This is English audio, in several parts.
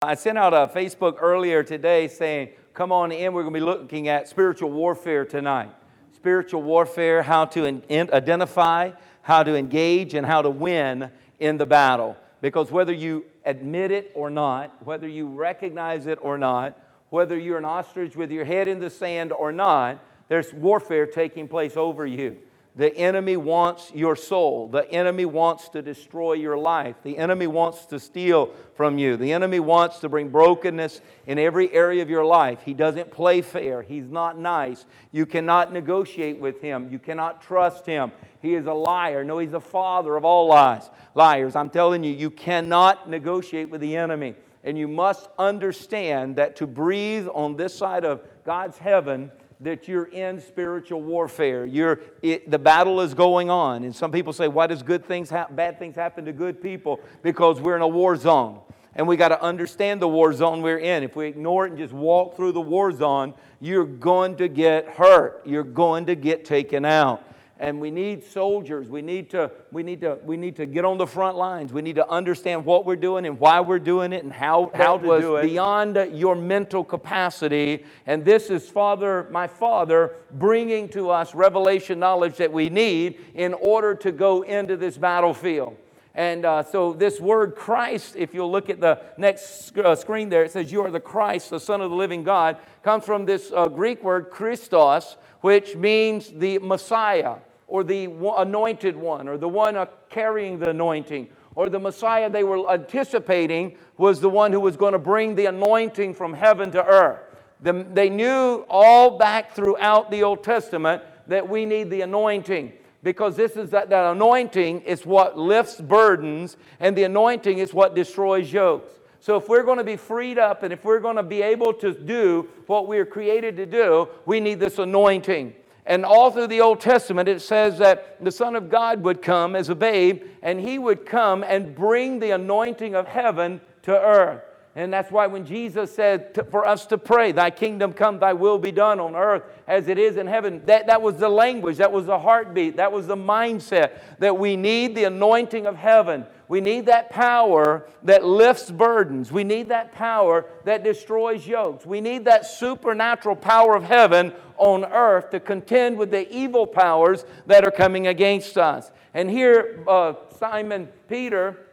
I sent out a Facebook earlier today saying, come on in, we're going to be looking at spiritual warfare tonight. Spiritual warfare, how to in, identify, how to engage, and how to win in the battle. Because whether you admit it or not, whether you recognize it or not, whether you're an ostrich with your head in the sand or not, there's warfare taking place over you. The enemy wants your soul. The enemy wants to destroy your life. The enemy wants to steal from you. The enemy wants to bring brokenness in every area of your life. He doesn't play fair. He's not nice. You cannot negotiate with him. You cannot trust him. He is a liar. No, he's the father of all lies. Liars. I'm telling you, you cannot negotiate with the enemy. And you must understand that to breathe on this side of God's heaven that you're in spiritual warfare. You're, it, the battle is going on. And some people say, why does good things ha- bad things happen to good people? Because we're in a war zone. And we got to understand the war zone we're in. If we ignore it and just walk through the war zone, you're going to get hurt. You're going to get taken out and we need soldiers. We need to, we need to, we need to get on the front lines. We need to understand what we're doing and why we're doing it and how, how to do it. Beyond your mental capacity. And this is Father, my Father, bringing to us revelation knowledge that we need in order to go into this battlefield. And uh, so, this word Christ, if you'll look at the next uh, screen there, it says, You are the Christ, the Son of the living God, comes from this uh, Greek word Christos, which means the Messiah or the anointed one, or the one uh, carrying the anointing, or the Messiah they were anticipating was the one who was going to bring the anointing from heaven to earth. They knew all back throughout the Old Testament that we need the anointing because this is that, that anointing is what lifts burdens, and the anointing is what destroys yokes. So, if we're going to be freed up and if we're going to be able to do what we are created to do, we need this anointing. And all through the Old Testament, it says that the Son of God would come as a babe, and he would come and bring the anointing of heaven to earth. And that's why when Jesus said to, for us to pray, Thy kingdom come, Thy will be done on earth as it is in heaven, that, that was the language, that was the heartbeat, that was the mindset that we need the anointing of heaven. We need that power that lifts burdens. We need that power that destroys yokes. We need that supernatural power of heaven on earth to contend with the evil powers that are coming against us. And here, uh, Simon Peter,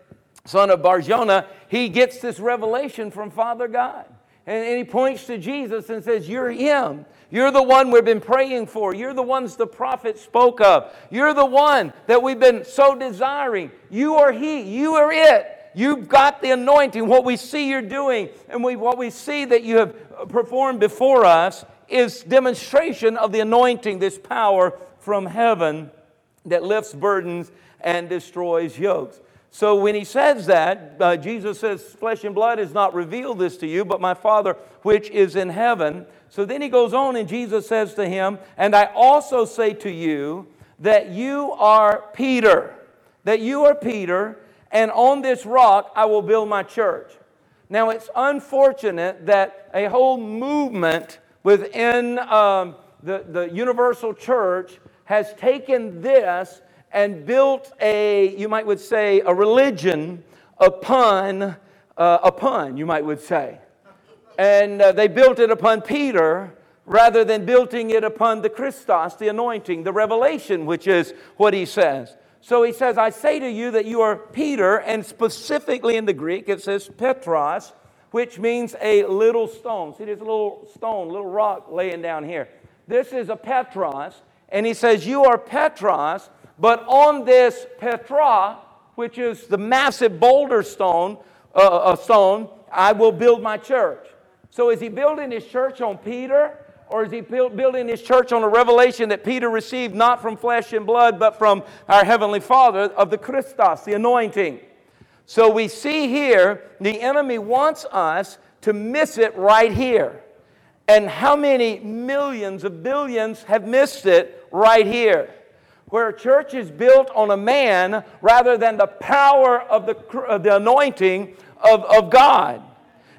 son of Barjona, he gets this revelation from Father God. And, and he points to Jesus and says, You're him. You're the one we've been praying for. You're the ones the prophet spoke of. You're the one that we've been so desiring. You are He. You are it. You've got the anointing. What we see you're doing and we, what we see that you have performed before us is demonstration of the anointing, this power from heaven that lifts burdens and destroys yokes. So when he says that, uh, Jesus says, Flesh and blood has not revealed this to you, but my Father which is in heaven. So then he goes on, and Jesus says to him, And I also say to you that you are Peter, that you are Peter, and on this rock I will build my church. Now it's unfortunate that a whole movement within um, the, the universal church has taken this and built a, you might would say, a religion upon, uh, upon, you might would say. And uh, they built it upon Peter rather than building it upon the Christos, the anointing, the revelation, which is what he says. So he says, I say to you that you are Peter, and specifically in the Greek it says Petros, which means a little stone. See, there's a little stone, little rock laying down here. This is a Petros, and he says, You are Petros, but on this Petra, which is the massive boulder stone, uh, a stone, I will build my church. So is he building his church on Peter? Or is he building his church on a revelation that Peter received not from flesh and blood, but from our Heavenly Father of the Christos, the anointing? So we see here the enemy wants us to miss it right here. And how many millions of billions have missed it right here? Where a church is built on a man rather than the power of the, of the anointing of, of God.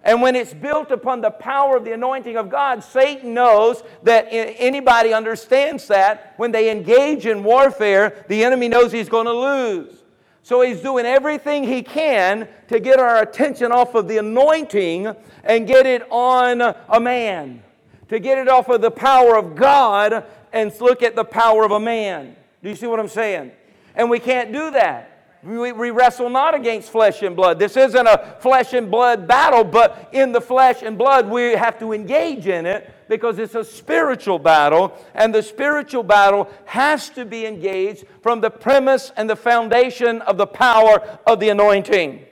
And when it's built upon the power of the anointing of God, Satan knows that anybody understands that when they engage in warfare, the enemy knows he's going to lose. So he's doing everything he can to get our attention off of the anointing and get it on a man, to get it off of the power of God and look at the power of a man. Do you see what I'm saying? And we can't do that. We, we, wrestle not against flesh and blood. This isn't a flesh and blood battle, but in the flesh and blood, we have to engage in it because it's a spiritual battle, and the spiritual battle has to be engaged from the premise and the foundation of the power of the anointing.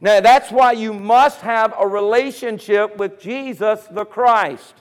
Now, that's why you must have a relationship with Jesus the Christ.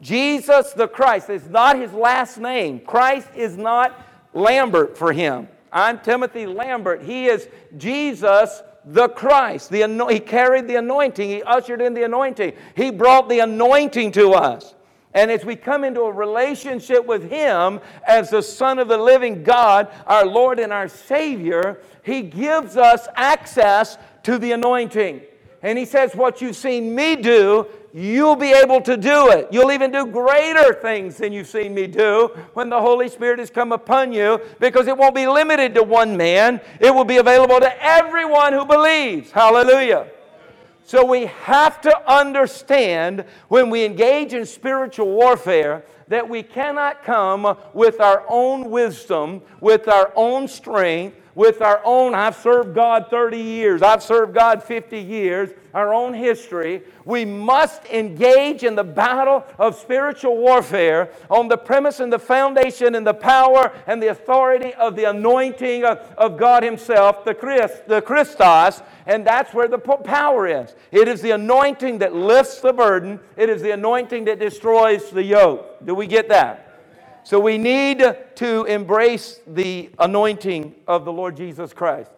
Jesus the Christ is not his last name. Christ is not Lambert for him. I'm Timothy Lambert. He is Jesus the Christ. The, he carried the anointing. He ushered in the anointing. He brought the anointing to us. And as we come into a relationship with Him as the Son of the living God, our Lord and our Savior, He gives us access to the anointing. And He says, What you've seen me do, you'll be able to do it. You'll even do greater things than you've seen me do when the Holy Spirit has come upon you because it won't be limited to one man, it will be available to everyone who believes. Hallelujah. So we have to understand when we engage in spiritual warfare that we cannot come with our own wisdom, with our own strength, with our own, I've served God 30 years, I've served God 50 years, our own history. We must engage in the battle of spiritual warfare on the premise and the foundation and the power and the authority of the anointing of, of God Himself, the, Christ, the Christos, and that's where the power is. It is the anointing that lifts the burden, it is the anointing that destroys the yoke. Do we get that? So we need to embrace the anointing of the Lord Jesus Christ.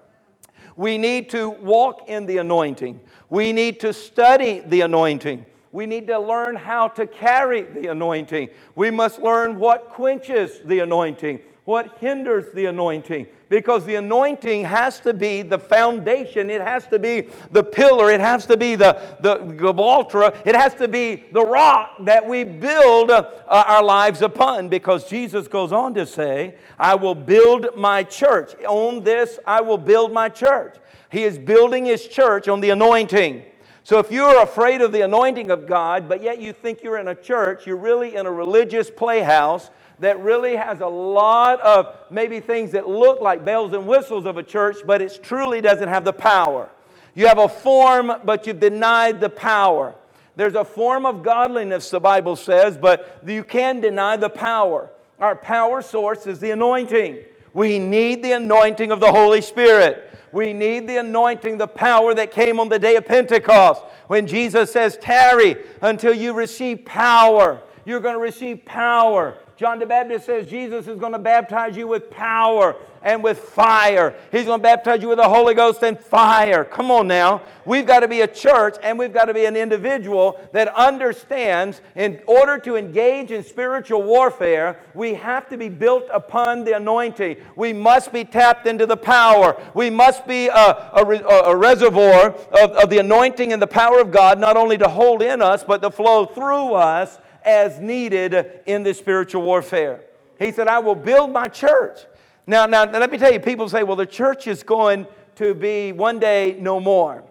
We need to walk in the anointing. We need to study the anointing. We need to learn how to carry the anointing. We must learn what quenches the anointing what hinders the anointing? Because the anointing has to be the foundation it has to be the pillar it has to be the, the gibraltar it has to be the rock that we build uh, our lives upon. Because jesus goes on to say i will build my church. On this i will build my church. He is building his church on the anointing. So if you're afraid of the anointing of God, but yet you think you're in a church, you're really in a religious playhouse that really has a lot of maybe things that look like bells and whistles of a church, but it truly doesn't have the power. You have a form, but you've denied the power. There's a form of godliness, the Bible says, but you can deny the power. Our power source is the anointing. We need the anointing of the Holy Spirit. We need the anointing, the power that came on the day of Pentecost when Jesus says, Tarry until you receive power. You're going to receive power. John the Baptist says Jesus is going to baptize you with power and with fire. He's going to baptize you with the Holy Ghost and fire. Come on now. We've got to be a church and we've got to be an individual that understands in order to engage in spiritual warfare, we have to be built upon the anointing. We must be tapped into the power. We must be a, a, a reservoir of, of the anointing and the power of God, not only to hold in us, but to flow through us as needed in this spiritual warfare. He said, I will build my church. Now, now, let me tell you, people say, well, the church is going to be one day no more.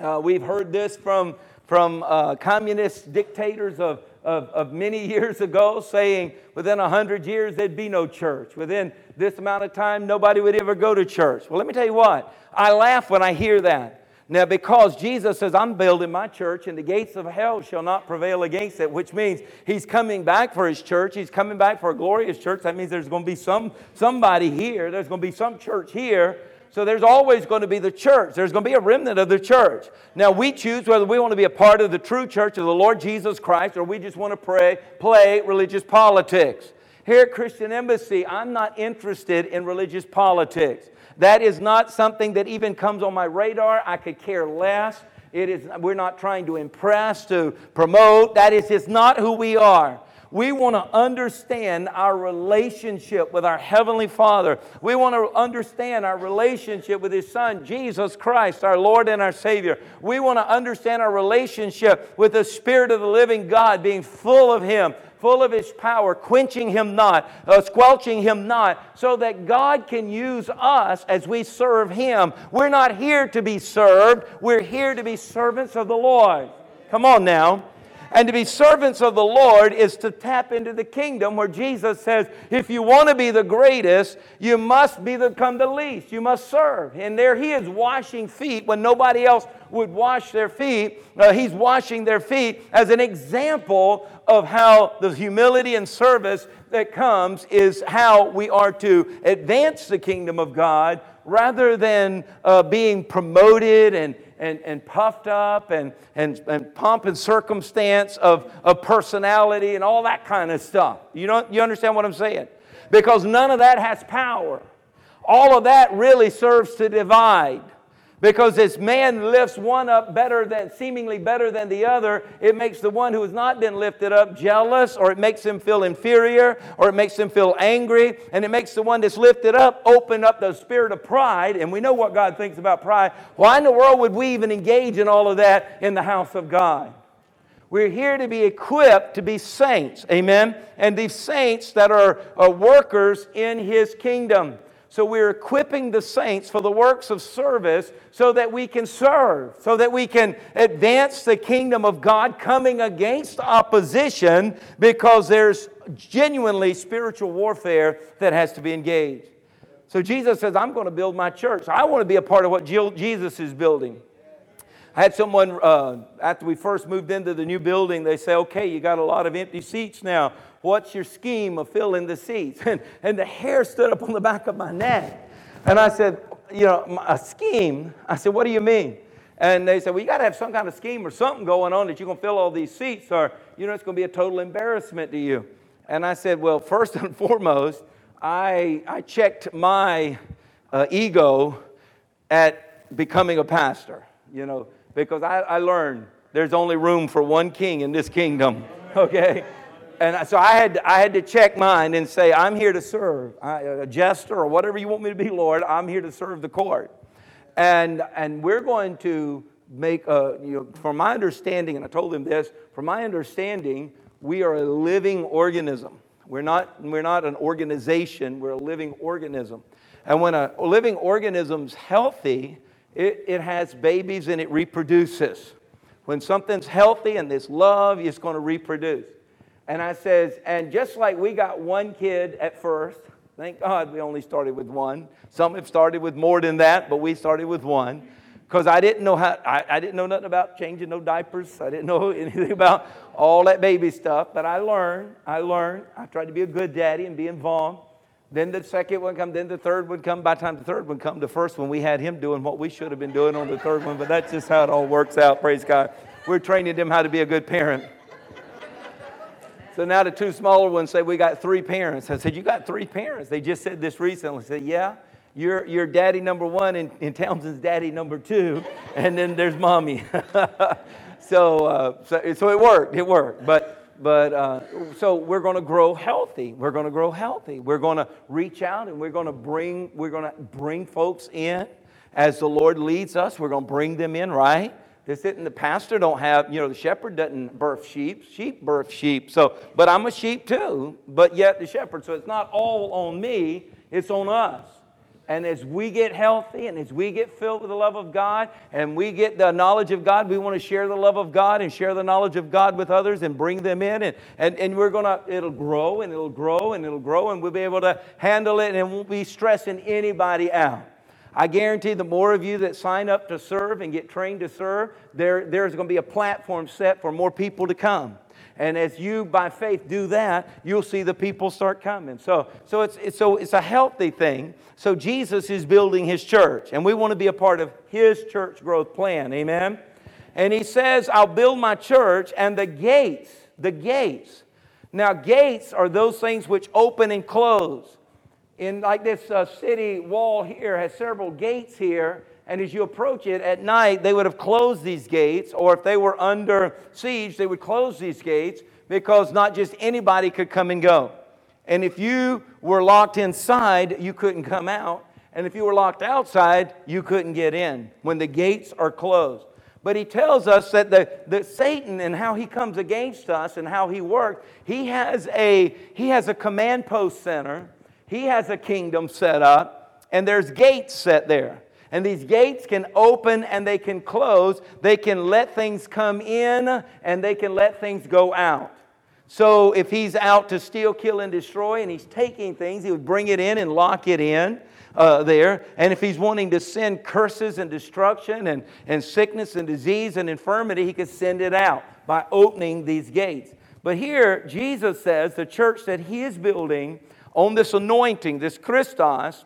Uh, we've heard this from, from uh, communist dictators of, of, of, many years ago saying within 100 years there'd be no church. Within this amount of time, nobody would ever go to church. Well, let me tell you what, I laugh when I hear that. Now, because Jesus says, I'm building my church and the gates of hell shall not prevail against it, which means he's coming back for his church. He's coming back for a glorious church. That means there's going to be some, somebody here. There's going to be some church here. So there's always going to be the church. There's going to be a remnant of the church. Now we choose whether we want to be a part of the true church of the Lord Jesus Christ or we just want to pray, play religious politics. Here at Christian Embassy, I'm not interested in religious politics. That is not something that even comes on my radar. I could care less. It is, we're not trying to impress, to promote. That is just not who we are. We want to understand our relationship with our Heavenly Father. We want to understand our relationship with His Son, Jesus Christ, our Lord and our Savior. We want to understand our relationship with the Spirit of the living God, being full of Him, full of His power, quenching Him not, uh, squelching Him not, so that God can use us as we serve Him. We're not here to be served, we're here to be servants of the Lord. Come on now. And to be servants of the Lord is to tap into the kingdom where Jesus says, if you want to be the greatest, you must be become the least. You must serve. And there he is washing feet when nobody else would wash their feet. Uh, he's washing their feet as an example of how the humility and service that comes is how we are to advance the kingdom of God rather than uh, being promoted and and, and puffed up and, and, and pomp and circumstance of, of personality and all that kind of stuff. You, don't, you understand what I'm saying? Because none of that has power. All of that really serves to divide. Because as man lifts one up better than, seemingly better than the other, it makes the one who has not been lifted up jealous, or it makes him feel inferior, or it makes him feel angry, and it makes the one that's lifted up open up the spirit of pride. And we know what God thinks about pride. Why in the world would we even engage in all of that in the house of God? We're here to be equipped to be saints, amen? And these saints that are, are workers in His kingdom. So we're equipping the saints for the works of service so that we can serve, so that we can advance the kingdom of God coming against opposition because there's genuinely spiritual warfare that has to be engaged. So Jesus says, I'm going to build my church. I want to be a part of what Jesus is building. I had someone, uh, after we first moved into the new building, they say, okay, you got a lot of empty seats now. What's your scheme of filling the seats? And, and the hair stood up on the back of my neck. And I said, you know, a scheme? I said, what do you mean? And they said, well, you got to have some kind of scheme or something going on that you're going to fill all these seats, or, you know, it's going to be a total embarrassment to you. And I said, well, first and foremost, I, I checked my uh, ego at becoming a pastor, you know, because I, I learned there's only room for one king in this kingdom, okay? And so I had, I had to check mine and say, I'm here to serve. I, a jester or whatever you want me to be, Lord, I'm here to serve the court. And, and we're going to make, a, you know, from my understanding, and I told him this, from my understanding, we are a living organism. We're not, we're not an organization, we're a living organism. And when a living organism's healthy, it, it has babies and it reproduces. When something's healthy and there's love, it's going to reproduce. And I says, and just like we got one kid at first, thank God we only started with one. Some have started with more than that, but we started with one. Because I didn't know how I, I didn't know nothing about changing no diapers. I didn't know anything about all that baby stuff. But I learned, I learned. I tried to be a good daddy and be involved. Then the second one come, then the third one come. By the time the third one come, the first one we had him doing what we should have been doing on the third one. But that's just how it all works out. Praise God. We're training them how to be a good parent. So now the two smaller ones say, We got three parents. I said, You got three parents. They just said this recently. I said, Yeah, you're, you're daddy number one, and, and Townsend's daddy number two, and then there's mommy. so, uh, so, so it worked. It worked. But, but uh, so we're going to grow healthy. We're going to grow healthy. We're going to reach out and we're going to bring, we're going to bring folks in as the Lord leads us. We're going to bring them in, right? This isn't the pastor don't have, you know, the shepherd doesn't birth sheep. Sheep birth sheep. So, but I'm a sheep too, but yet the shepherd. So it's not all on me, it's on us. And as we get healthy and as we get filled with the love of God and we get the knowledge of God, we want to share the love of God and share the knowledge of God with others and bring them in. And, and, and we're going to, it'll grow and it'll grow and it'll grow and we'll be able to handle it and it won't be stressing anybody out. I guarantee the more of you that sign up to serve and get trained to serve, there, there's going to be a platform set for more people to come. And as you, by faith, do that, you'll see the people start coming. So, so, it's, it's, so it's a healthy thing. So Jesus is building his church, and we want to be a part of his church growth plan. Amen? And he says, I'll build my church, and the gates, the gates. Now, gates are those things which open and close in like this uh, city wall here has several gates here and as you approach it at night they would have closed these gates or if they were under siege they would close these gates because not just anybody could come and go. And if you were locked inside, you couldn't come out. And if you were locked outside, you couldn't get in when the gates are closed. But he tells us that the, the Satan and how he comes against us and how he works, he has a he has a command post center, he has a kingdom set up, and there's gates set there. And these gates can open and they can close. They can let things come in and they can let things go out. So if he's out to steal, kill, and destroy, and he's taking things, he would bring it in and lock it in uh, there. And if he's wanting to send curses and destruction and, and sickness and disease and infirmity, he could send it out by opening these gates. But here, Jesus says the church that he is building on this anointing, this Christos,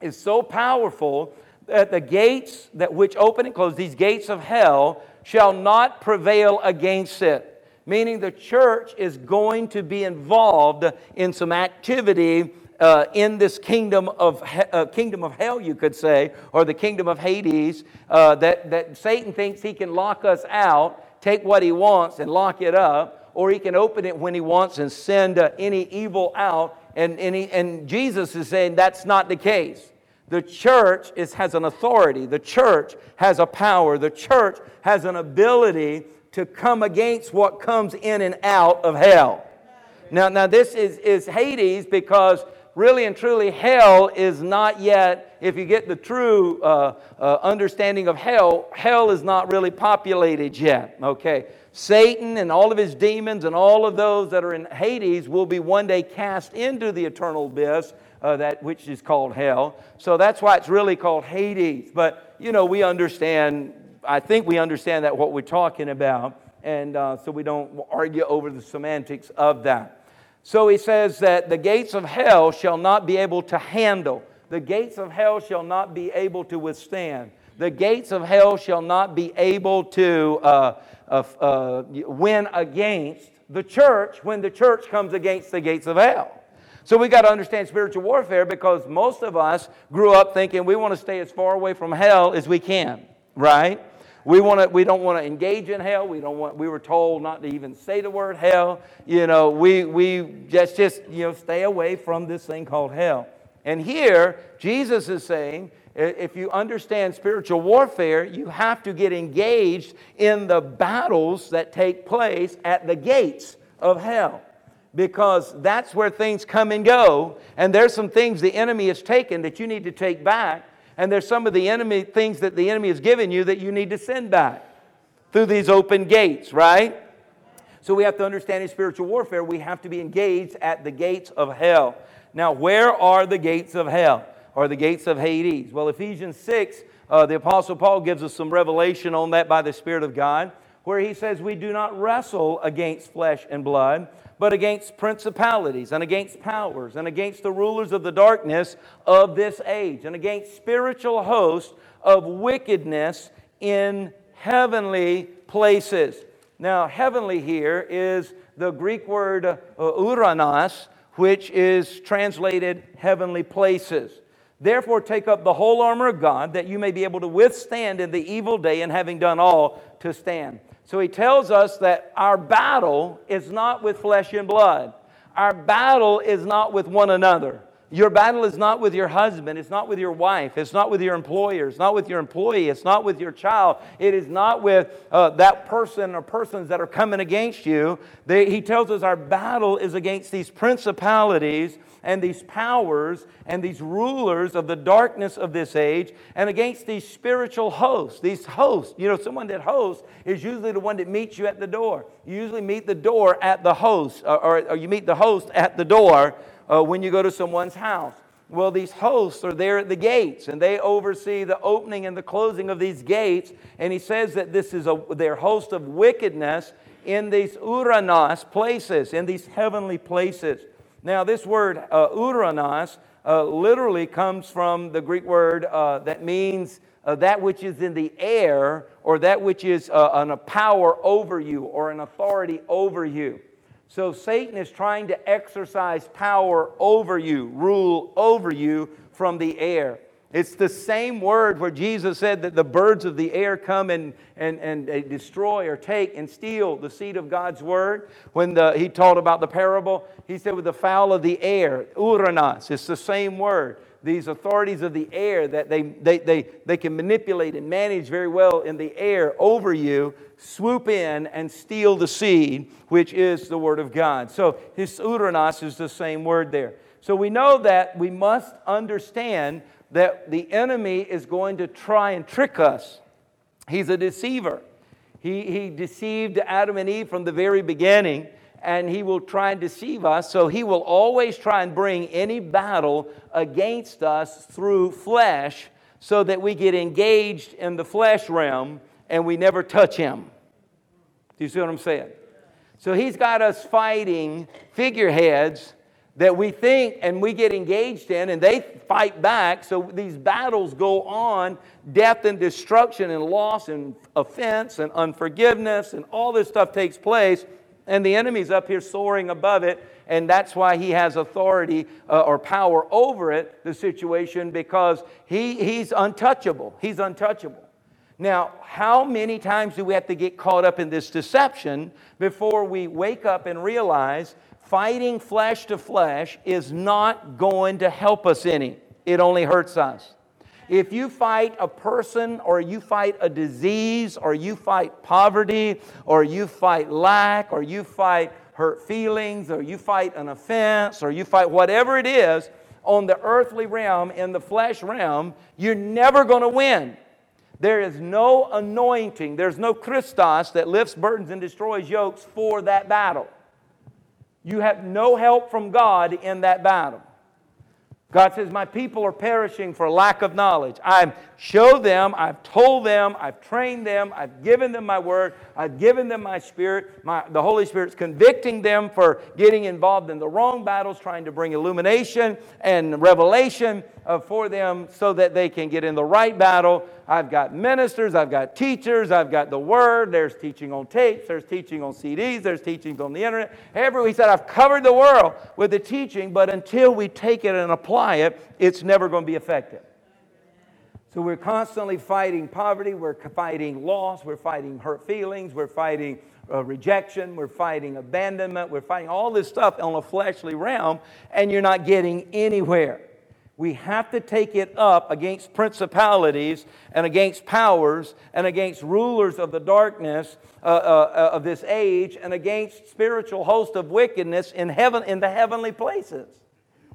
is so powerful that the gates that which open and close, these gates of hell, shall not prevail against it. Meaning the church is going to be involved in some activity uh, in this kingdom of, uh, kingdom of hell, you could say, or the kingdom of Hades, uh, that, that Satan thinks he can lock us out, take what he wants and lock it up, or he can open it when he wants and send uh, any evil out. And, and, he, and Jesus is saying that's not the case. The church is, has an authority, the church has a power, the church has an ability to come against what comes in and out of hell. Now, now this is, is Hades because really and truly, hell is not yet, if you get the true uh, uh, understanding of hell, hell is not really populated yet, okay? Satan and all of his demons and all of those that are in Hades will be one day cast into the eternal abyss, uh, that which is called hell. So that's why it's really called Hades. But, you know, we understand, I think we understand that what we're talking about, and uh, so we don't argue over the semantics of that. So he says that the gates of hell shall not be able to handle, the gates of hell shall not be able to withstand, the gates of hell shall not be able to uh, uh, win against the church when the church comes against the gates of hell. So we got to understand spiritual warfare because most of us grew up thinking we want to stay as far away from hell as we can, right? We, want to, we don't want to engage in hell. We, don't want, we were told not to even say the word hell. You know, we, we just, just you know, stay away from this thing called hell. And here, Jesus is saying, if you understand spiritual warfare, you have to get engaged in the battles that take place at the gates of hell. Because that's where things come and go. And there's some things the enemy has taken that you need to take back and there's some of the enemy things that the enemy has given you that you need to send back through these open gates, right? So we have to understand in spiritual warfare, we have to be engaged at the gates of hell. Now, where are the gates of hell? Or the gates of Hades? Well, Ephesians 6, uh, the Apostle Paul gives us some revelation on that by the Spirit of God, where he says, We do not wrestle against flesh and blood but against principalities and against powers and against the rulers of the darkness of this age and against spiritual hosts of wickedness in heavenly places. Now, heavenly here is the Greek word uh, uranos, which is translated heavenly places. Therefore, take up the whole armor of God that you may be able to withstand in the evil day and having done all to stand. So he tells us that our battle is not with flesh and blood. Our battle is not with one another. Your battle is not with your husband. It's not with your wife. It's not with your employer. It's not with your employee. It's not with your child. It is not with uh, that person or persons that are coming against you. They, he tells us our battle is against these principalities and these powers and these rulers of the darkness of this age and against these spiritual hosts. These hosts, you know, someone that hosts is usually the one that meets you at the door. You usually meet the door at the host, or, or you meet the host at the door uh, when you go to someone's house. Well, these hosts are there at the gates, and they oversee the opening and the closing of these gates. And he says that this is a, their host of wickedness in these uranos places, in these heavenly places. Now, this word uh, uranos uh, literally comes from the Greek word uh, that means uh, that which is in the air or that which is uh, an, a power over you or an authority over you. So Satan is trying to exercise power over you, rule over you from the air. It's the same word where Jesus said that the birds of the air come and, and, and destroy or take and steal the seed of God's word. When the, he taught about the parable, he said, with the fowl of the air, uranos, it's the same word. These authorities of the air that they, they, they, they can manipulate and manage very well in the air over you, swoop in and steal the seed, which is the word of God. So his uranos is the same word there. So we know that we must understand that the enemy is going to try and trick us. He's a deceiver. He, he deceived Adam and Eve from the very beginning, and he will try and deceive us. So he will always try and bring any battle against us through flesh so that we get engaged in the flesh realm and we never touch him. Do you see what I'm saying? So he's got us fighting figureheads that we think and we get engaged in, and they fight back. So these battles go on death and destruction and loss and offense and unforgiveness, and all this stuff takes place. And the enemy's up here soaring above it, and that's why he has authority uh, or power over it, the situation, because he, he's untouchable. He's untouchable. Now, how many times do we have to get caught up in this deception before we wake up and realize fighting flesh to flesh is not going to help us any. It only hurts us. If you fight a person or you fight a disease or you fight poverty or you fight lack or you fight hurt feelings or you fight an offense or you fight whatever it is on the earthly realm, in the flesh realm, you're never going to win. There is no anointing, there's no Christos that lifts burdens and destroys yokes for that battle. You have no help from God in that battle. God says, My people are perishing for lack of knowledge. I've showed them, I've told them, I've trained them, I've given them my word, I've given them my spirit. My, the Holy Spirit's convicting them for getting involved in the wrong battles, trying to bring illumination and revelation for them so that they can get in the right battle I've got ministers, I've got teachers, I've got the word, there's teaching on tapes, there's teaching on CDs, there's teachings on the internet. Every, he said, I've covered the world with the teaching, but until we take it and apply it, it's never going to be effective. So we're constantly fighting poverty, we're fighting loss, we're fighting hurt feelings, we're fighting uh, rejection, we're fighting abandonment, we're fighting all this stuff on a fleshly realm, and you're not getting anywhere. We have to take it up against principalities and against powers and against rulers of the darkness uh, uh, of this age and against spiritual hosts of wickedness in heaven in the heavenly places.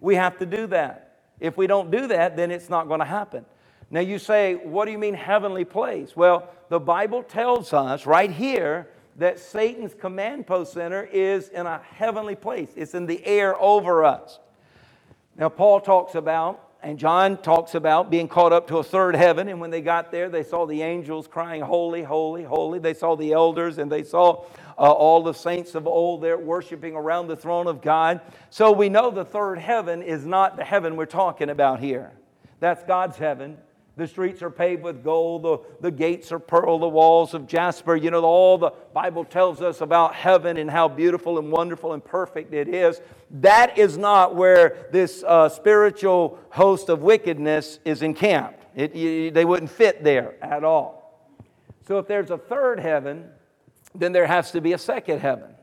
We have to do that. If we don't do that, then it's not going to happen. Now you say, what do you mean heavenly place? Well, the Bible tells us right here that Satan's command post center is in a heavenly place. It's in the air over us. Now, Paul talks about, and John talks about being caught up to a third heaven. And when they got there, they saw the angels crying, Holy, holy, holy. They saw the elders and they saw uh, all the saints of old there worshiping around the throne of God. So we know the third heaven is not the heaven we're talking about here. That's God's heaven. The streets are paved with gold, the, the gates are pearl, the walls of jasper. You know, all the Bible tells us about heaven and how beautiful and wonderful and perfect it is. That is not where this uh, spiritual host of wickedness is encamped. It, they wouldn't fit there at all. So if there's a third heaven, then there has to be a second heaven.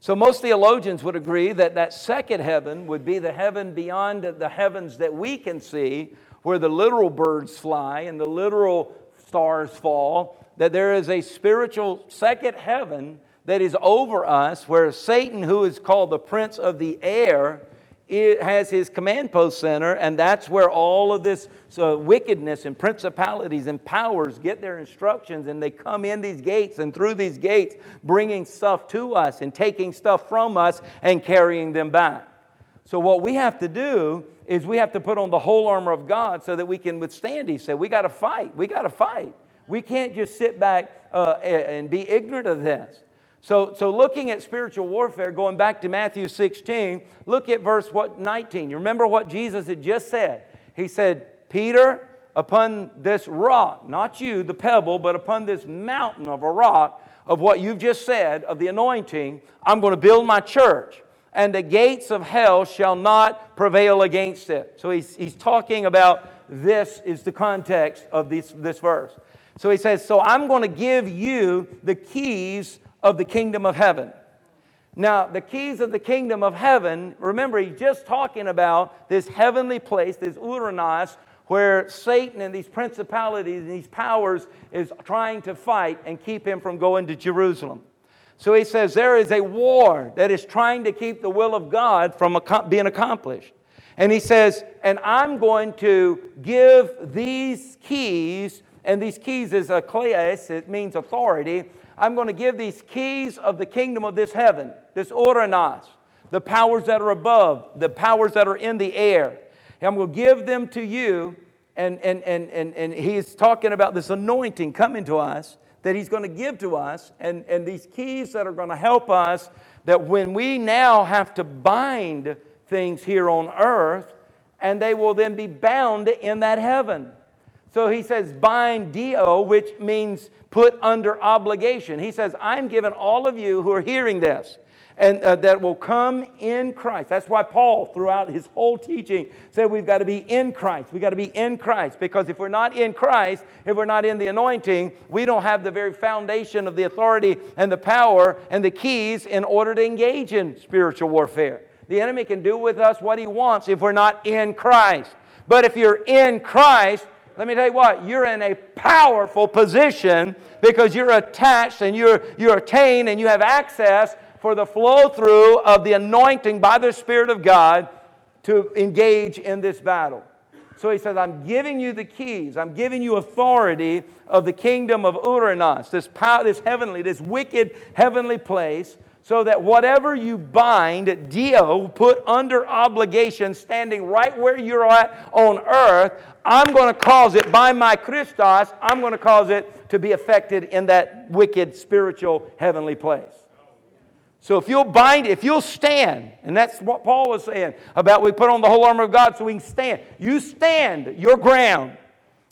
So most theologians would agree that that second heaven would be the heaven beyond the heavens that we can see, where the literal birds fly and the literal stars fall, that there is a spiritual second heaven that is over us, where Satan, who is called the prince of the air, has his command post center, and that's where all of this so wickedness and principalities and powers get their instructions, and they come in these gates and through these gates, bringing stuff to us and taking stuff from us and carrying them back. So, what we have to do is we have to put on the whole armor of God so that we can withstand. He said, We got to fight. We got to fight. We can't just sit back uh, and be ignorant of this. So, so looking at spiritual warfare, going back to Matthew 16, look at verse what 19. You remember what Jesus had just said. He said, Peter, upon this rock, not you, the pebble, but upon this mountain of a rock of what you've just said, of the anointing, I'm going to build my church and the gates of hell shall not prevail against it. So he's, he's talking about this is the context of this, this verse. So he says, So I'm going to give you the keys of the kingdom of heaven. Now, the keys of the kingdom of heaven, remember, he's just talking about this heavenly place, this Uranos, where Satan and these principalities and these powers is trying to fight and keep him from going to Jerusalem. So he says there is a war that is trying to keep the will of God from being accomplished. And he says, and I'm going to give these keys, and these keys is a kleis, it means authority. I'm going to give these keys of the kingdom of this heaven, this uranos, the powers that are above, the powers that are in the air. I'm going to give them to you. And, and, and, and, and he's talking about this anointing coming to us that he's going to give to us, and, and these keys that are going to help us that when we now have to bind things here on earth, and they will then be bound in that heaven. So he says, bind dio, which means put under obligation. He says, I'm giving all of you who are hearing this, and uh, that will come in Christ. That's why Paul, throughout his whole teaching, said we've got to be in Christ. We've got to be in Christ because if we're not in Christ, if we're not in the anointing, we don't have the very foundation of the authority and the power and the keys in order to engage in spiritual warfare. The enemy can do with us what he wants if we're not in Christ. But if you're in Christ, let me tell you what, you're in a powerful position because you're attached and you're, you're attained and you have access for the flow through of the anointing by the Spirit of God to engage in this battle. So he says, I'm giving you the keys. I'm giving you authority of the kingdom of Uranos, this, power, this heavenly, this wicked heavenly place, so that whatever you bind, Dio, put under obligation, standing right where you're at on earth, I'm going to cause it by my Christos, I'm going to cause it to be affected in that wicked spiritual heavenly place. So if you'll bind, if you'll stand, and that's what Paul was saying about we put on the whole armor of God so we can stand. You stand your ground,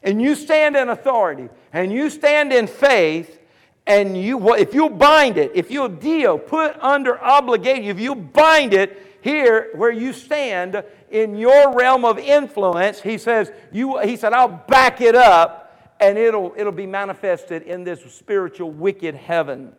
and you stand in authority, and you stand in faith, and you if you'll bind it, if you'll deal, put under obligation, if you bind it here where you stand in your realm of influence, he says, you he said, I'll back it up, and it'll it'll be manifested in this spiritual wicked heaven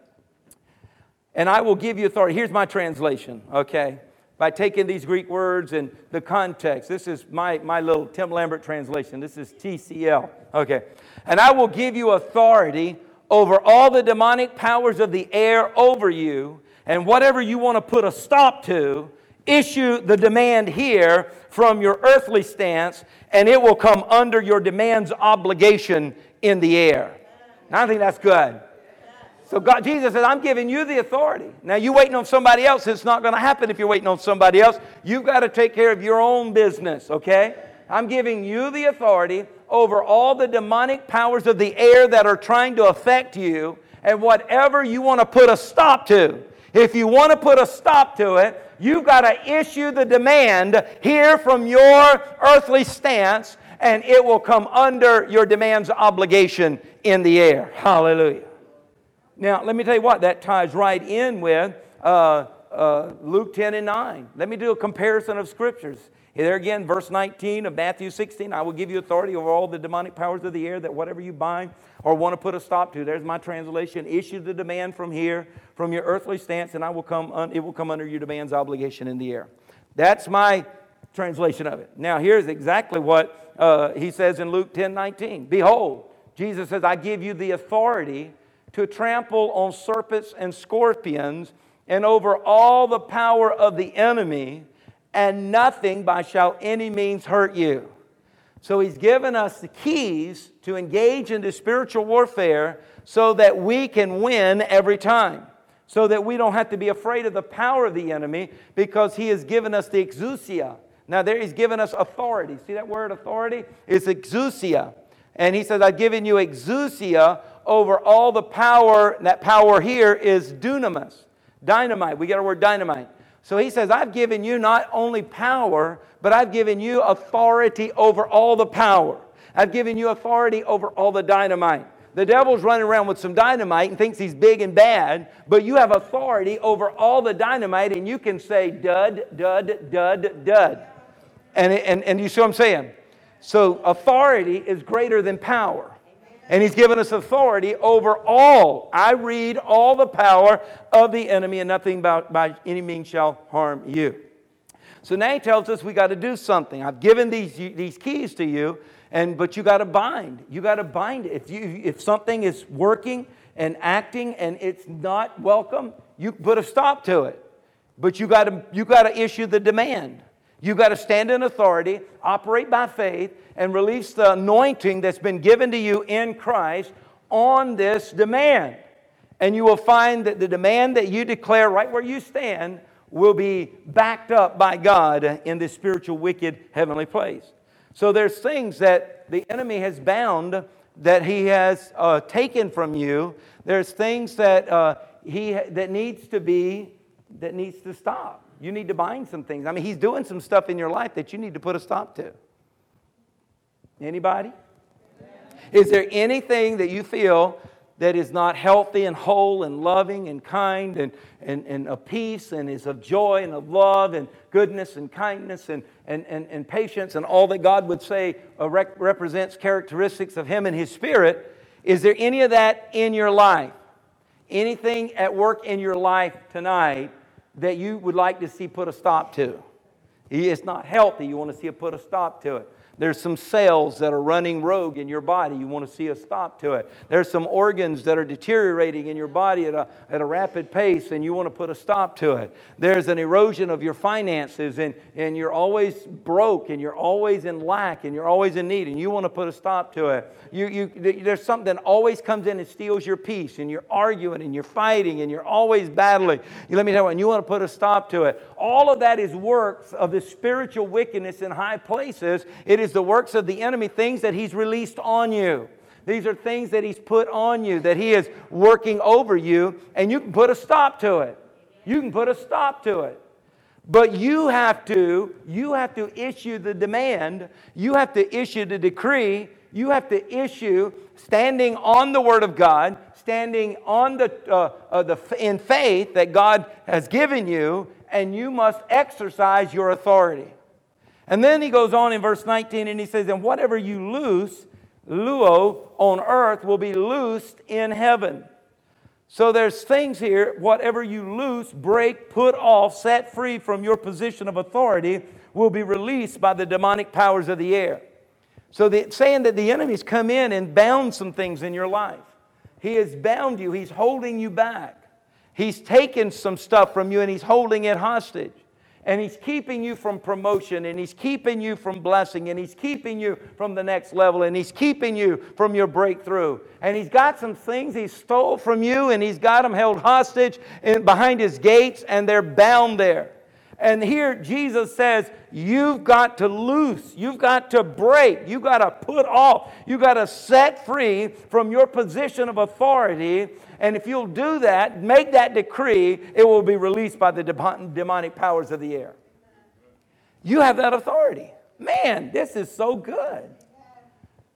and I will give you authority. Here's my translation, okay? By taking these Greek words and the context. This is my, my little Tim Lambert translation. This is TCL, okay? And I will give you authority over all the demonic powers of the air over you, and whatever you want to put a stop to, issue the demand here from your earthly stance, and it will come under your demands obligation in the air. Now, I think that's good. So God, Jesus says, I'm giving you the authority. Now you waiting on somebody else. It's not going to happen if you're waiting on somebody else. You've got to take care of your own business, okay? I'm giving you the authority over all the demonic powers of the air that are trying to affect you and whatever you want to put a stop to. If you want to put a stop to it, you've got to issue the demand here from your earthly stance and it will come under your demands obligation in the air. Hallelujah. Now, let me tell you what, that ties right in with uh, uh, Luke 10 and 9. Let me do a comparison of scriptures. There again, verse 19 of Matthew 16 I will give you authority over all the demonic powers of the air, that whatever you bind or want to put a stop to, there's my translation. Issue the demand from here, from your earthly stance, and I will come un- it will come under your demands obligation in the air. That's my translation of it. Now, here's exactly what uh, he says in Luke 10 19. Behold, Jesus says, I give you the authority to trample on serpents and scorpions and over all the power of the enemy, and nothing by shall any means hurt you. So he's given us the keys to engage into spiritual warfare so that we can win every time. So that we don't have to be afraid of the power of the enemy because he has given us the exousia. Now, there he's given us authority. See that word authority? It's exousia. And he says, I've given you exousia over all the power. That power here is dunamis, dynamite. We get our word dynamite. So he says, I've given you not only power, but I've given you authority over all the power. I've given you authority over all the dynamite. The devil's running around with some dynamite and thinks he's big and bad, but you have authority over all the dynamite, and you can say dud, dud, dud, dud. And, and, and you see what I'm saying? So authority is greater than power. And he's given us authority over all. I read all the power of the enemy, and nothing by, by any means shall harm you. So now he tells us we got to do something. I've given these, these keys to you, and but you got to bind. You got to bind it. If you if something is working and acting and it's not welcome, you put a stop to it. But you got to you got to issue the demand. You got to stand in authority, operate by faith, and release the anointing that's been given to you in Christ on this demand. And you will find that the demand that you declare right where you stand will be backed up by God in this spiritual, wicked, heavenly place. So there's things that the enemy has bound that he has uh, taken from you. There's things that uh, he that needs to be that needs to stop. You need to bind some things. I mean, he's doing some stuff in your life that you need to put a stop to. Anybody? Is there anything that you feel that is not healthy and whole and loving and kind and, and, and of peace and is of joy and of love and goodness and kindness and, and, and, and patience and all that God would say uh, rec- represents characteristics of Him and His Spirit, is there any of that in your life? Anything at work in your life tonight that you would like to see put a stop to? It's not healthy. You want to see it put a stop to it. There's some cells that are running rogue in your body. You want to see a stop to it. There's some organs that are deteriorating in your body at a, at a rapid pace, and you want to put a stop to it. There's an erosion of your finances, and, and you're always broke, and you're always in lack, and you're always in need, and you want to put a stop to it. You, you, there's something that always comes in and steals your peace, and you're arguing, and you're fighting, and you're always battling. You, let me tell you, and you want to put a stop to it. All of that is works of the spiritual wickedness in high places. It is is the works of the enemy, things that he's released on you. These are things that he's put on you, that he is working over you, and you can put a stop to it. You can put a stop to it. But you have to, you have to issue the demand, you have to issue the decree, you have to issue standing on the Word of God, standing on the, uh, uh, the in faith that God has given you, and you must exercise your authority. And then he goes on in verse 19 and he says, And whatever you loose, luo, on earth will be loosed in heaven. So there's things here, whatever you loose, break, put off, set free from your position of authority will be released by the demonic powers of the air. So the, saying that the enemy's come in and bound some things in your life. He has bound you, he's holding you back. He's taken some stuff from you and he's holding it hostage and He's keeping you from promotion, and He's keeping you from blessing, and He's keeping you from the next level, and He's keeping you from your breakthrough. And He's got some things He stole from you, and He's got them held hostage in, behind His gates, and they're bound there. And here Jesus says, You've got to loose, you've got to break, you've got to put off, you've got to set free from your position of authority and if you'll do that, make that decree, it will be released by the demonic powers of the air. You have that authority. Man, this is so good.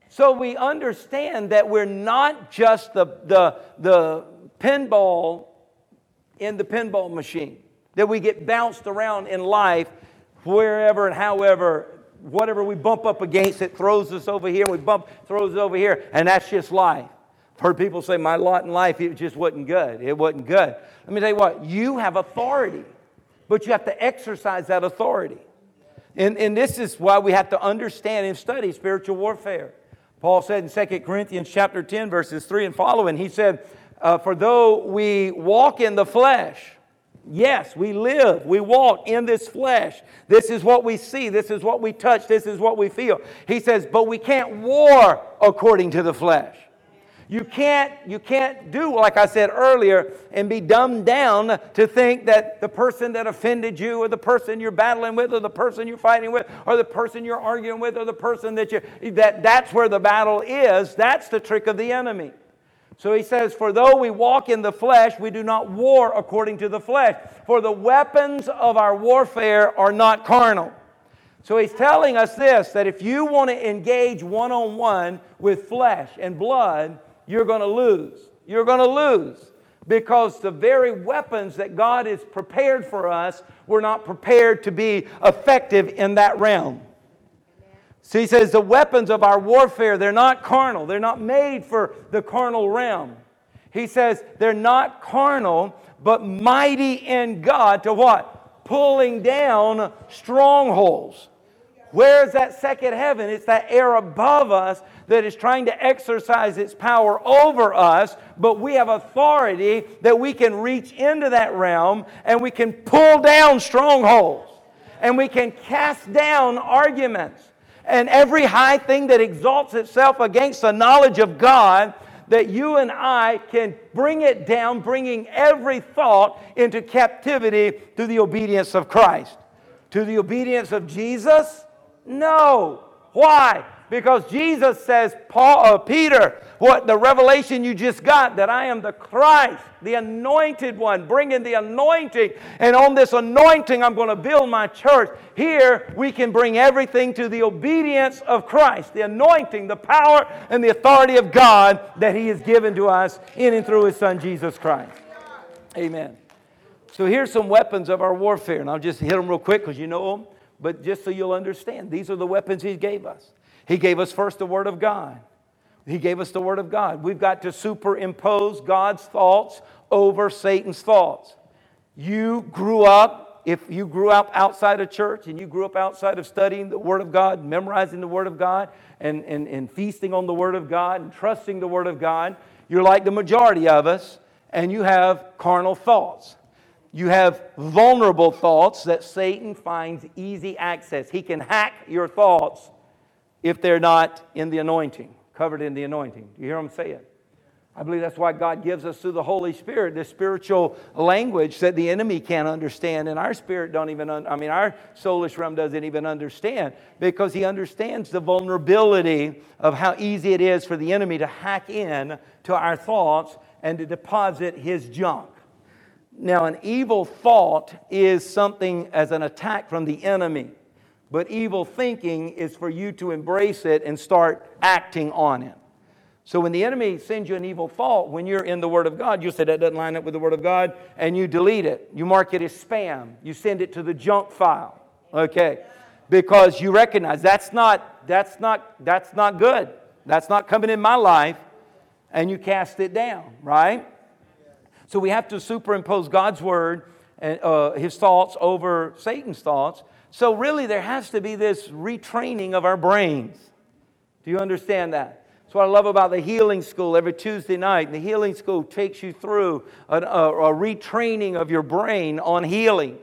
So we understand that we're not just the, the, the pinball in the pinball machine, that we get bounced around in life wherever and however whatever we bump up against it throws us over here we bump throws us over here and that's just life I've heard people say, My lot in life, it just wasn't good. It wasn't good. Let me tell you what, you have authority, but you have to exercise that authority. And, and this is why we have to understand and study spiritual warfare. Paul said in 2 Corinthians chapter 10, verses 3 and following, he said, uh, For though we walk in the flesh, Yes, we live, we walk in this flesh. This is what we see, this is what we touch, this is what we feel. He says, but we can't war according to the flesh. You can't, you can't do, like I said earlier, and be dumbed down to think that the person that offended you, or the person you're battling with, or the person you're fighting with, or the person you're arguing with, or the person that you, that that's where the battle is. That's the trick of the enemy. So he says, For though we walk in the flesh, we do not war according to the flesh. For the weapons of our warfare are not carnal. So he's telling us this that if you want to engage one on one with flesh and blood, you're going to lose. You're going to lose because the very weapons that God has prepared for us were not prepared to be effective in that realm. So he says the weapons of our warfare, they're not carnal. They're not made for the carnal realm. He says they're not carnal, but mighty in God to what? Pulling down strongholds. Where's that second heaven? It's that air above us that is trying to exercise its power over us, but we have authority that we can reach into that realm and we can pull down strongholds and we can cast down arguments and every high thing that exalts itself against the knowledge of God that you and I can bring it down, bringing every thought into captivity to the obedience of Christ. To the obedience of Jesus? No. Why? Because Jesus says, Paul, uh, Peter, what the revelation you just got that I am the Christ, the anointed one, bringing the anointing. And on this anointing, I'm going to build my church. Here, we can bring everything to the obedience of Christ, the anointing, the power, and the authority of God that He has given to us in and through His Son, Jesus Christ. Amen. So here's some weapons of our warfare, and I'll just hit them real quick because you know them, but just so you'll understand, these are the weapons He gave us. He gave us first the Word of God. He gave us the Word of God. We've got to superimpose God's thoughts over Satan's thoughts. You grew up, if you grew up outside of church and you grew up outside of studying the Word of God, memorizing the Word of God, and, and, and feasting on the Word of God and trusting the Word of God, you're like the majority of us, and you have carnal thoughts. You have vulnerable thoughts that Satan finds easy access. He can hack your thoughts if they're not in the anointing, covered in the anointing. Do you hear what I'm saying? I believe that's why God gives us through the Holy Spirit this spiritual language that the enemy can't understand, and our spirit don't even. Un- I mean, our soulish realm doesn't even understand because he understands the vulnerability of how easy it is for the enemy to hack in to our thoughts and to deposit his junk. Now, an evil thought is something as an attack from the enemy. But evil thinking is for you to embrace it and start acting on it. So when the enemy sends you an evil thought, when you're in the Word of God, you say that doesn't line up with the Word of God, and you delete it. You mark it as spam. You send it to the junk file. Okay. Because you recognize that's not, that's not, that's not good. That's not coming in my life. And you cast it down, right? So we have to superimpose God's word and uh, his thoughts over Satan's thoughts. So, really, there has to be this retraining of our brains. Do you understand that? That's what I love about the healing school every Tuesday night. The healing school takes you through a, a, a retraining of your brain on healing.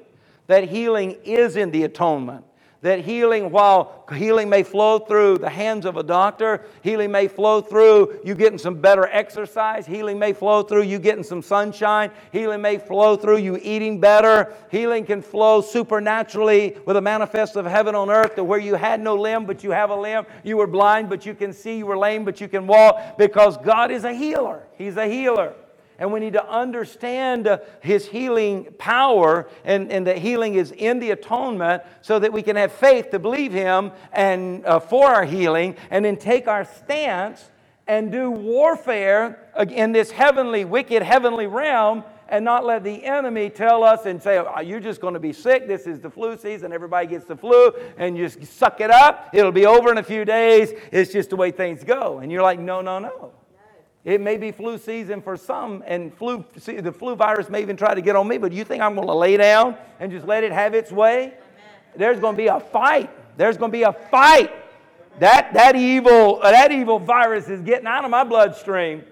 That healing is in the atonement that healing, while healing may flow through the hands of a doctor, healing may flow through you getting some better exercise, healing may flow through you getting some sunshine, healing may flow through you eating better, healing can flow supernaturally with a manifest of heaven on earth to where you had no limb, but you have a limb, you were blind, but you can see, you were lame, but you can walk, because God is a healer. He's a healer and we need to understand uh, his healing power and, and that healing is in the atonement so that we can have faith to believe him and uh, for our healing and then take our stance and do warfare in this heavenly wicked heavenly realm and not let the enemy tell us and say, oh, You're just going to be sick. This is the flu season. Everybody gets the flu, and you just suck it up. It'll be over in a few days. It's just the way things go. And you're like, No, no, no. It may be flu season for some, and flu, the flu virus may even try to get on me, but you think I'm going to lay down and just let it have its way? Amen. There's going to be a fight. There's going to be a fight. That, that, evil, that evil virus is getting out of my bloodstream.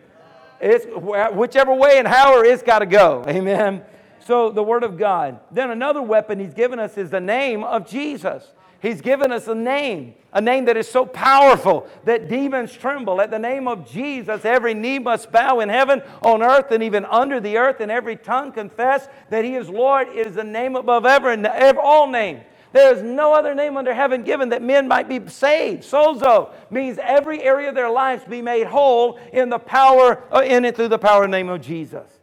It's whichever way and how it's got to go. Amen. So the Word of God. Then another weapon He's given us is the name of Jesus. He's given us a name, a name that is so powerful that demons tremble. At the name of Jesus, every knee must bow in heaven, on earth, and even under the earth, and every tongue confess that He is Lord. It is the name above ever and all names. There is no other name under heaven given that men might be saved. Sozo means every area of their lives be made whole in the power, uh, in it through the power and name of Jesus.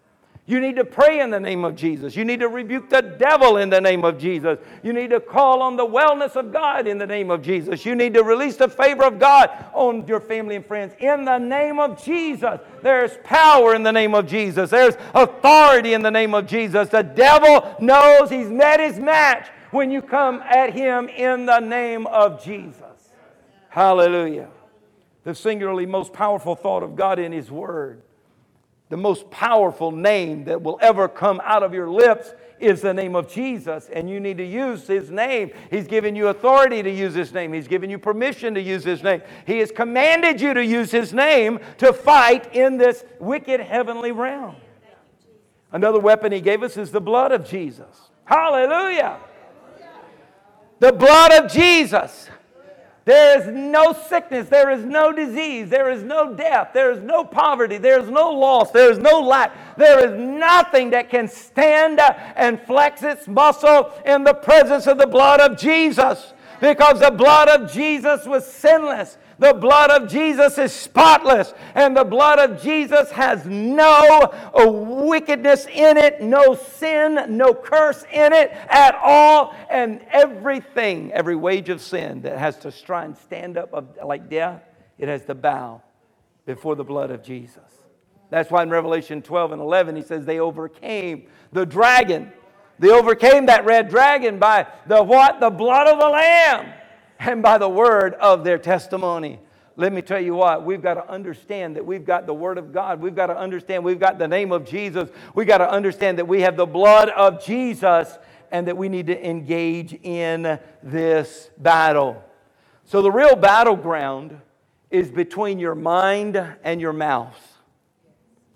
You need to pray in the name of Jesus. You need to rebuke the devil in the name of Jesus. You need to call on the wellness of God in the name of Jesus. You need to release the favor of God on your family and friends in the name of Jesus. There's power in the name of Jesus. There's authority in the name of Jesus. The devil knows he's met his match when you come at him in the name of Jesus. Hallelujah. The singularly most powerful thought of God in His Word. The most powerful name that will ever come out of your lips is the name of Jesus, and you need to use His name. He's given you authority to use His name, He's given you permission to use His name. He has commanded you to use His name to fight in this wicked heavenly realm. Another weapon He gave us is the blood of Jesus. Hallelujah! The blood of Jesus. There is no sickness, there is no disease, there is no death, there is no poverty, there is no loss, there is no lack, there is nothing that can stand and flex its muscle in the presence of the blood of Jesus. Because the blood of Jesus was sinless. The blood of Jesus is spotless, and the blood of Jesus has no uh, wickedness in it, no sin, no curse in it at all. And everything, every wage of sin that has to try and stand up of, like death, it has to bow before the blood of Jesus. That's why in Revelation 12 and 11, he says they overcame the dragon. They overcame that red dragon by the what? The blood of the Lamb and by the word of their testimony. Let me tell you what, we've got to understand that we've got the Word of God. We've got to understand we've got the name of Jesus. We've got to understand that we have the blood of Jesus and that we need to engage in this battle. So, the real battleground is between your mind and your mouth.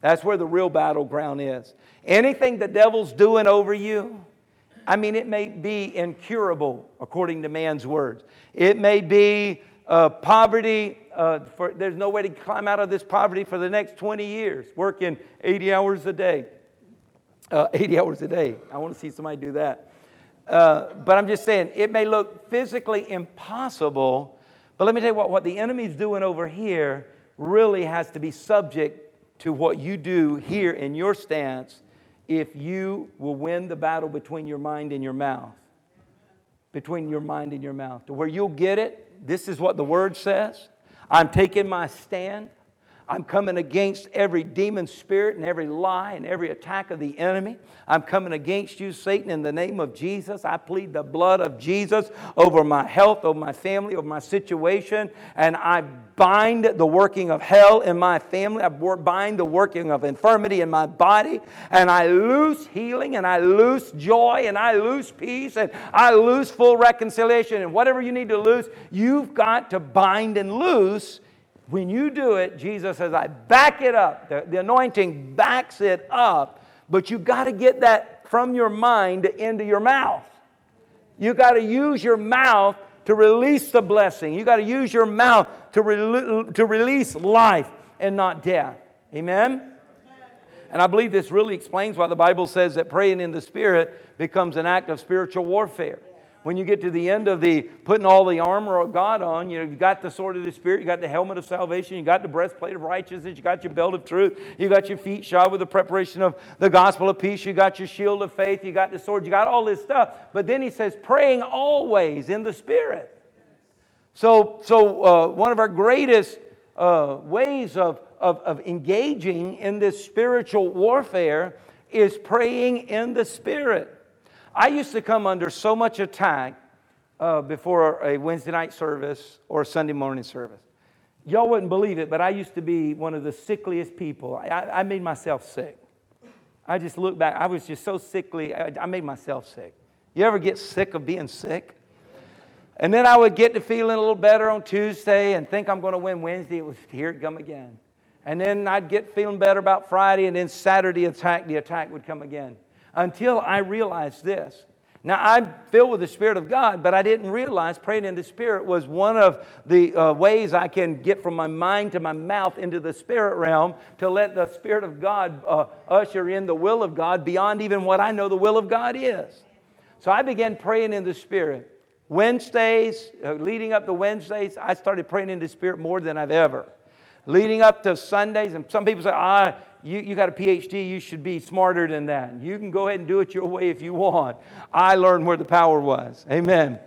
That's where the real battleground is. Anything the devil's doing over you, I mean, it may be incurable according to man's words. It may be uh, poverty. Uh, for, there's no way to climb out of this poverty for the next 20 years, working 80 hours a day. Uh, 80 hours a day. I want to see somebody do that. Uh, but I'm just saying, it may look physically impossible, but let me tell you what, what the enemy's doing over here really has to be subject to what you do here in your stance if you will win the battle between your mind and your mouth. Between your mind and your mouth. To where you'll get it, this is what the word says. I'm taking my stand. I'm coming against every demon spirit and every lie and every attack of the enemy. I'm coming against you, Satan, in the name of Jesus. I plead the blood of Jesus over my health, over my family, over my situation, and I bind the working of hell in my family. I bind the working of infirmity in my body, and I loose healing, and I loose joy, and I loose peace, and I loose full reconciliation. And whatever you need to loose, you've got to bind and loose when you do it, Jesus says, I back it up. The, the anointing backs it up, but you got to get that from your mind into your mouth. You got to use your mouth to release the blessing. You got to use your mouth to, re- to release life and not death. Amen? And I believe this really explains why the Bible says that praying in the Spirit becomes an act of spiritual warfare when you get to the end of the putting all the armor of God on, you know, you got the sword of the Spirit, you got the helmet of salvation, you got the breastplate of righteousness, you got your belt of truth, you got your feet shod with the preparation of the gospel of peace, you got your shield of faith, you got the sword, you got all this stuff. But then he says, praying always in the Spirit. So, so uh, one of our greatest uh, ways of, of, of engaging in this spiritual warfare is praying in the Spirit. I used to come under so much attack uh, before a Wednesday night service or a Sunday morning service. Y'all wouldn't believe it, but I used to be one of the sickliest people. I, I made myself sick. I just look back, I was just so sickly, I, I made myself sick. You ever get sick of being sick? And then I would get to feeling a little better on Tuesday and think I'm going to win Wednesday. It was here it come again. And then I'd get feeling better about Friday, and then Saturday attack, the attack would come again until I realized this. Now, I'm filled with the Spirit of God, but I didn't realize praying in the Spirit was one of the uh, ways I can get from my mind to my mouth into the Spirit realm to let the Spirit of God uh, usher in the will of God beyond even what I know the will of God is. So I began praying in the Spirit. Wednesdays, uh, leading up to Wednesdays, I started praying in the Spirit more than I've ever. Leading up to Sundays, and some people say, ah, you, you got a PhD, you should be smarter than that. You can go ahead and do it your way if you want. I learned where the power was. Amen.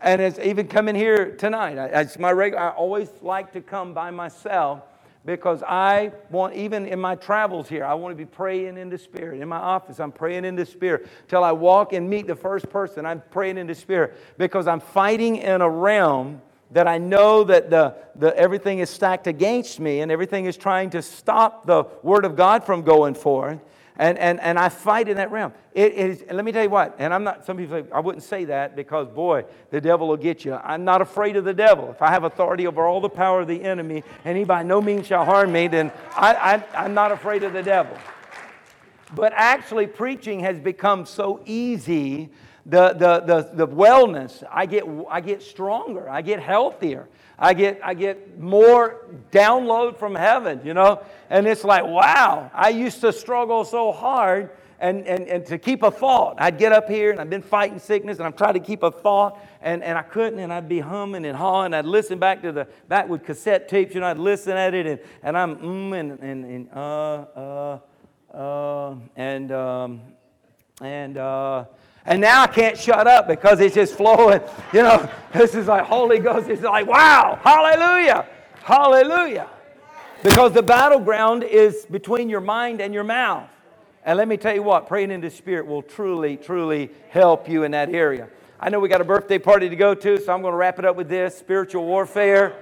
And it's even coming here tonight. I, it's my regular, I always like to come by myself because I want, even in my travels here, I want to be praying in the Spirit. In my office, I'm praying in the Spirit. Till I walk and meet the first person, I'm praying in the Spirit because I'm fighting in a realm that I know that the, the, everything is stacked against me and everything is trying to stop the Word of God from going forth. And, and, and I fight in that realm. It is, let me tell you what, and I'm not, some people say, I wouldn't say that because, boy, the devil will get you. I'm not afraid of the devil. If I have authority over all the power of the enemy and he by no means shall harm me, then I, I, I'm not afraid of the devil. But actually, preaching has become so easy the, the, the, the wellness, I get, I get stronger, I get healthier, I get, I get more download from heaven, you know? And it's like, wow, I used to struggle so hard and, and, and to keep a thought. I'd get up here and I've been fighting sickness and I'm trying to keep a thought and, and I couldn't and I'd be humming and hawing. I'd listen back to the, back with cassette tapes, you know, I'd listen at it and, and I'm mm and, and, and uh, uh, uh, and, um, and, uh, and now I can't shut up because it's just flowing. You know, this is like Holy Ghost. It's like, wow, hallelujah, hallelujah. Because the battleground is between your mind and your mouth. And let me tell you what, praying in the Spirit will truly, truly help you in that area. I know we got a birthday party to go to, so I'm going to wrap it up with this spiritual warfare.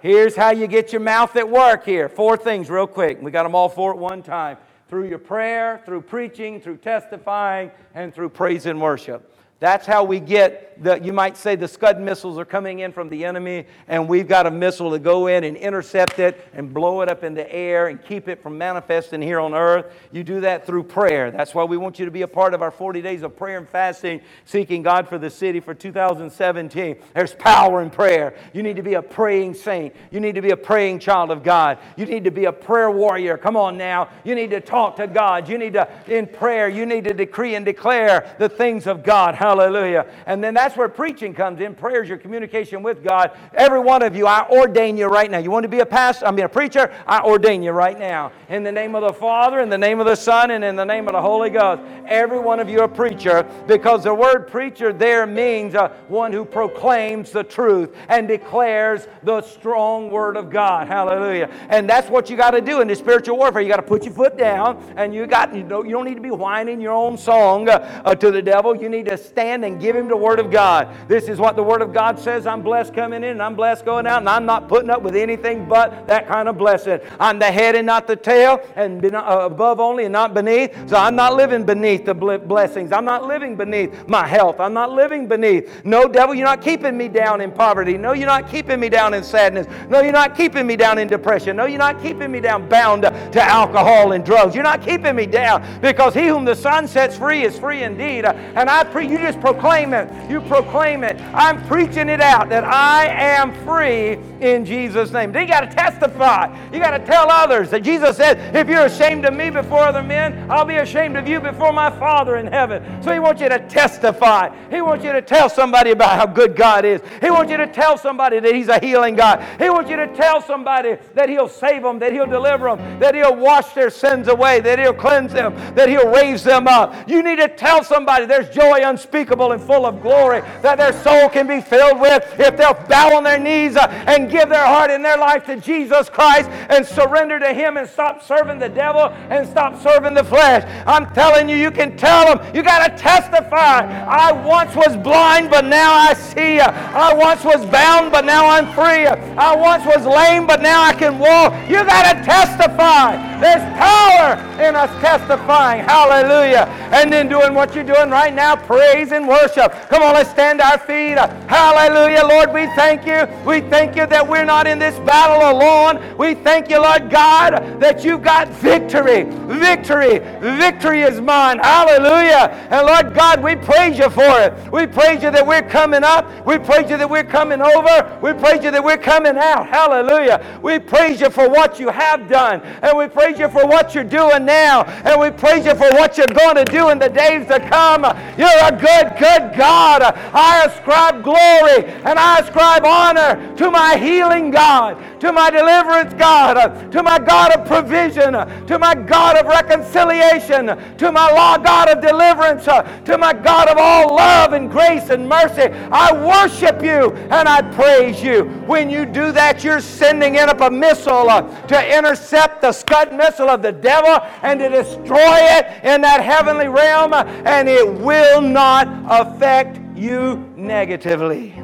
Here's how you get your mouth at work here. Four things, real quick. We got them all four at one time through your prayer, through preaching, through testifying, and through praise and worship. That's how we get the, you might say the Scud missiles are coming in from the enemy, and we've got a missile to go in and intercept it and blow it up in the air and keep it from manifesting here on earth. You do that through prayer. That's why we want you to be a part of our 40 days of prayer and fasting, seeking God for the city for 2017. There's power in prayer. You need to be a praying saint. You need to be a praying child of God. You need to be a prayer warrior. Come on now. You need to talk to God. You need to, in prayer, you need to decree and declare the things of God. Hallelujah. And then that's where preaching comes in. Prayer is your communication with God. Every one of you, I ordain you right now. You want to be a pastor? I mean, a preacher? I ordain you right now. In the name of the Father, in the name of the Son, and in the name of the Holy Ghost. Every one of you a preacher because the word preacher there means uh, one who proclaims the truth and declares the strong word of God. Hallelujah. And that's what you got to do in the spiritual warfare. You got to put your foot down and you got you don't, you don't need to be whining your own song uh, to the devil. You need to stand stand and give him the Word of God. This is what the Word of God says. I'm blessed coming in and I'm blessed going out, and I'm not putting up with anything but that kind of blessing. I'm the head and not the tail, and uh, above only and not beneath. So I'm not living beneath the blessings. I'm not living beneath my health. I'm not living beneath. No, devil, you're not keeping me down in poverty. No, you're not keeping me down in sadness. No, you're not keeping me down in depression. No, you're not keeping me down bound to alcohol and drugs. You're not keeping me down because he whom the Son sets free is free indeed. And I pre you just proclaim it. You proclaim it. I'm preaching it out that I am free in Jesus' name. Then you got to testify. You got to tell others that Jesus said, if you're ashamed of me before other men, I'll be ashamed of you before my Father in heaven. So he wants you to testify. He wants you to tell somebody about how good God is. He wants you to tell somebody that he's a healing God. He wants you to tell somebody that he'll save them, that he'll deliver them, that he'll wash their sins away, that he'll cleanse them, that he'll raise them up. You need to tell somebody there's joy unspeakable unspeakable and full of glory that their soul can be filled with if they'll bow on their knees uh, and give their heart and their life to Jesus Christ and surrender to Him and stop serving the devil and stop serving the flesh. I'm telling you, you can tell them. You got to testify. I once was blind, but now I see. I once was bound, but now I'm free. I once was lame, but now I can walk. You got to testify. There's power in us testifying. Hallelujah. And then doing what you're doing right now, praise and worship. Come on, let's stand our feet. Hallelujah, Lord. We thank you. We thank you that we're not in this battle alone. We thank you, Lord God, that you've got victory. Victory. Victory is mine. Hallelujah. And Lord God, we praise you for it. We praise you that we're coming up. We praise you that we're coming over. We praise you that we're coming out. Hallelujah. We praise you for what you have done. And we praise you for what you're doing now. And we praise you for what you're going to do in the days to come. You're a good good, God. I ascribe glory and I ascribe honor to my healing God, to my deliverance God, to my God of provision, to my God of reconciliation, to my law God of deliverance, to my God of all love and grace and mercy. I worship you and I praise you. When you do that, you're sending in up a missile to intercept the scud missile of the devil and to destroy it in that heavenly realm, and it will not affect you negatively.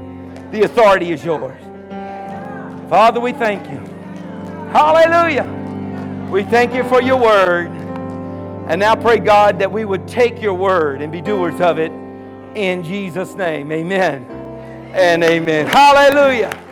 The authority is yours. Father, we thank you. Hallelujah. We thank you for your word. And now pray, God, that we would take your word and be doers of it in Jesus' name. Amen and amen. Hallelujah.